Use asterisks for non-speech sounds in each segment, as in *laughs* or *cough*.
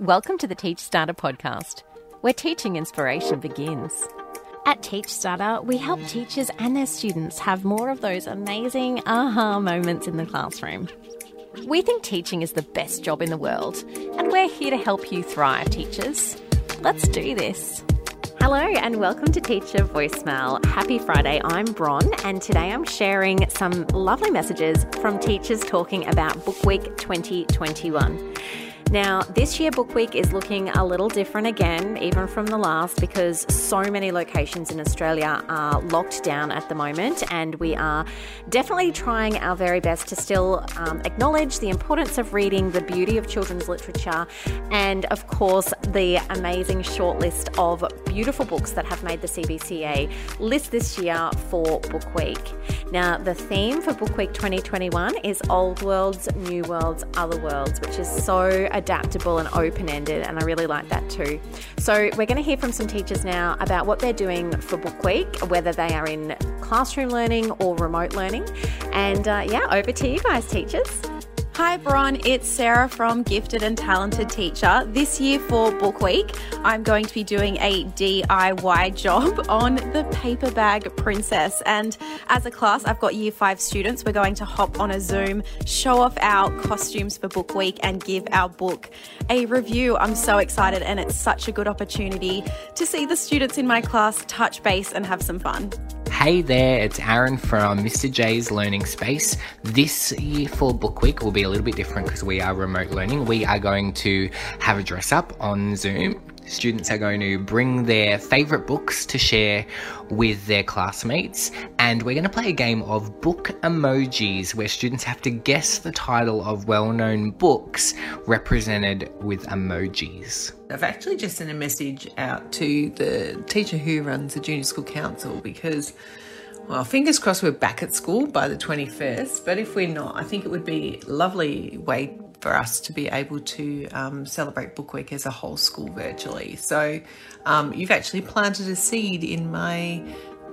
Welcome to the Teach Starter podcast, where teaching inspiration begins. At Teach Starter, we help teachers and their students have more of those amazing aha moments in the classroom. We think teaching is the best job in the world, and we're here to help you thrive, teachers. Let's do this. Hello and welcome to Teacher Voicemail. Happy Friday. I'm Bron, and today I'm sharing some lovely messages from teachers talking about Book Week 2021. Now, this year, Book Week is looking a little different again, even from the last, because so many locations in Australia are locked down at the moment, and we are definitely trying our very best to still um, acknowledge the importance of reading, the beauty of children's literature, and of course, the amazing shortlist of beautiful books that have made the CBCA list this year for Book Week. Now, the theme for Book Week 2021 is Old Worlds, New Worlds, Other Worlds, which is so adaptable and open ended, and I really like that too. So, we're going to hear from some teachers now about what they're doing for Book Week, whether they are in classroom learning or remote learning. And uh, yeah, over to you guys, teachers. Hi, Bron. It's Sarah from Gifted and Talented Teacher. This year for Book Week, I'm going to be doing a DIY job *laughs* on the paper bag princess. And as a class, I've got year five students. We're going to hop on a Zoom, show off our costumes for Book Week, and give our book a review. I'm so excited, and it's such a good opportunity to see the students in my class touch base and have some fun. Hey there, it's Aaron from Mr. J's Learning Space. This year for Book Week will be a little bit different because we are remote learning. We are going to have a dress up on Zoom. Students are going to bring their favourite books to share with their classmates, and we're going to play a game of book emojis where students have to guess the title of well known books represented with emojis. I've actually just sent a message out to the teacher who runs the Junior School Council because, well, fingers crossed we're back at school by the 21st. But if we're not, I think it would be a lovely way for us to be able to um, celebrate Book Week as a whole school virtually. So um, you've actually planted a seed in my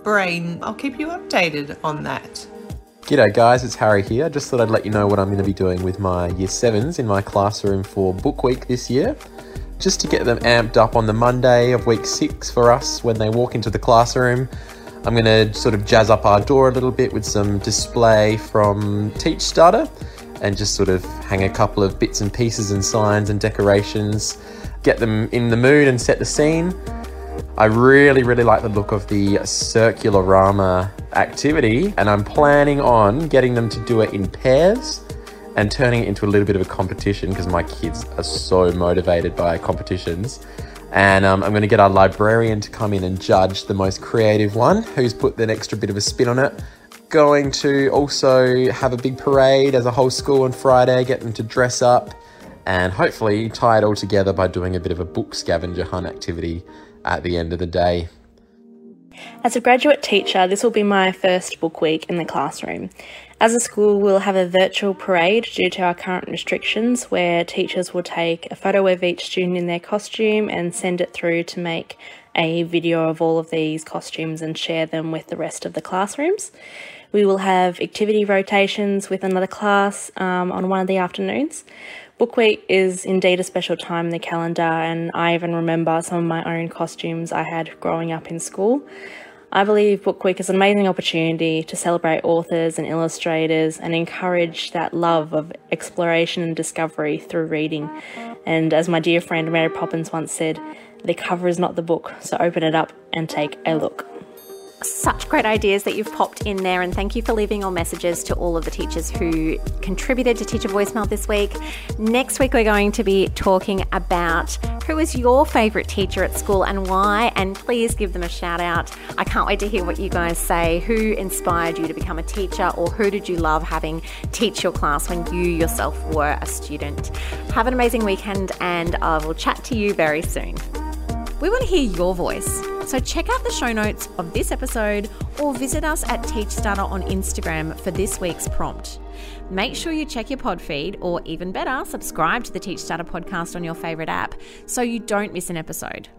brain. I'll keep you updated on that. G'day guys, it's Harry here. I just thought I'd let you know what I'm going to be doing with my year sevens in my classroom for Book Week this year. Just to get them amped up on the Monday of week six for us when they walk into the classroom. I'm going to sort of jazz up our door a little bit with some display from Teach Starter and just sort of hang a couple of bits and pieces and signs and decorations, get them in the mood and set the scene. I really, really like the look of the Circularama activity, and I'm planning on getting them to do it in pairs and turning it into a little bit of a competition because my kids are so motivated by competitions. And um, I'm going to get our librarian to come in and judge the most creative one who's put an extra bit of a spin on it. Going to also have a big parade as a whole school on Friday, get them to dress up, and hopefully tie it all together by doing a bit of a book scavenger hunt activity at the end of the day. As a graduate teacher, this will be my first book week in the classroom. As a school, we'll have a virtual parade due to our current restrictions where teachers will take a photo of each student in their costume and send it through to make a video of all of these costumes and share them with the rest of the classrooms. We will have activity rotations with another class um, on one of the afternoons. Book Week is indeed a special time in the calendar, and I even remember some of my own costumes I had growing up in school. I believe Book Week is an amazing opportunity to celebrate authors and illustrators and encourage that love of exploration and discovery through reading. And as my dear friend Mary Poppins once said, the cover is not the book, so open it up and take a look such great ideas that you've popped in there, and thank you for leaving your messages to all of the teachers who contributed to Teacher Voicemail this week. Next week, we're going to be talking about who is your favourite teacher at school and why, and please give them a shout out. I can't wait to hear what you guys say. Who inspired you to become a teacher, or who did you love having teach your class when you yourself were a student? Have an amazing weekend, and I will chat to you very soon. We want to hear your voice. So check out the show notes of this episode or visit us at Teach Starter on Instagram for this week's prompt. Make sure you check your pod feed, or even better, subscribe to the Teach Starter podcast on your favourite app so you don't miss an episode.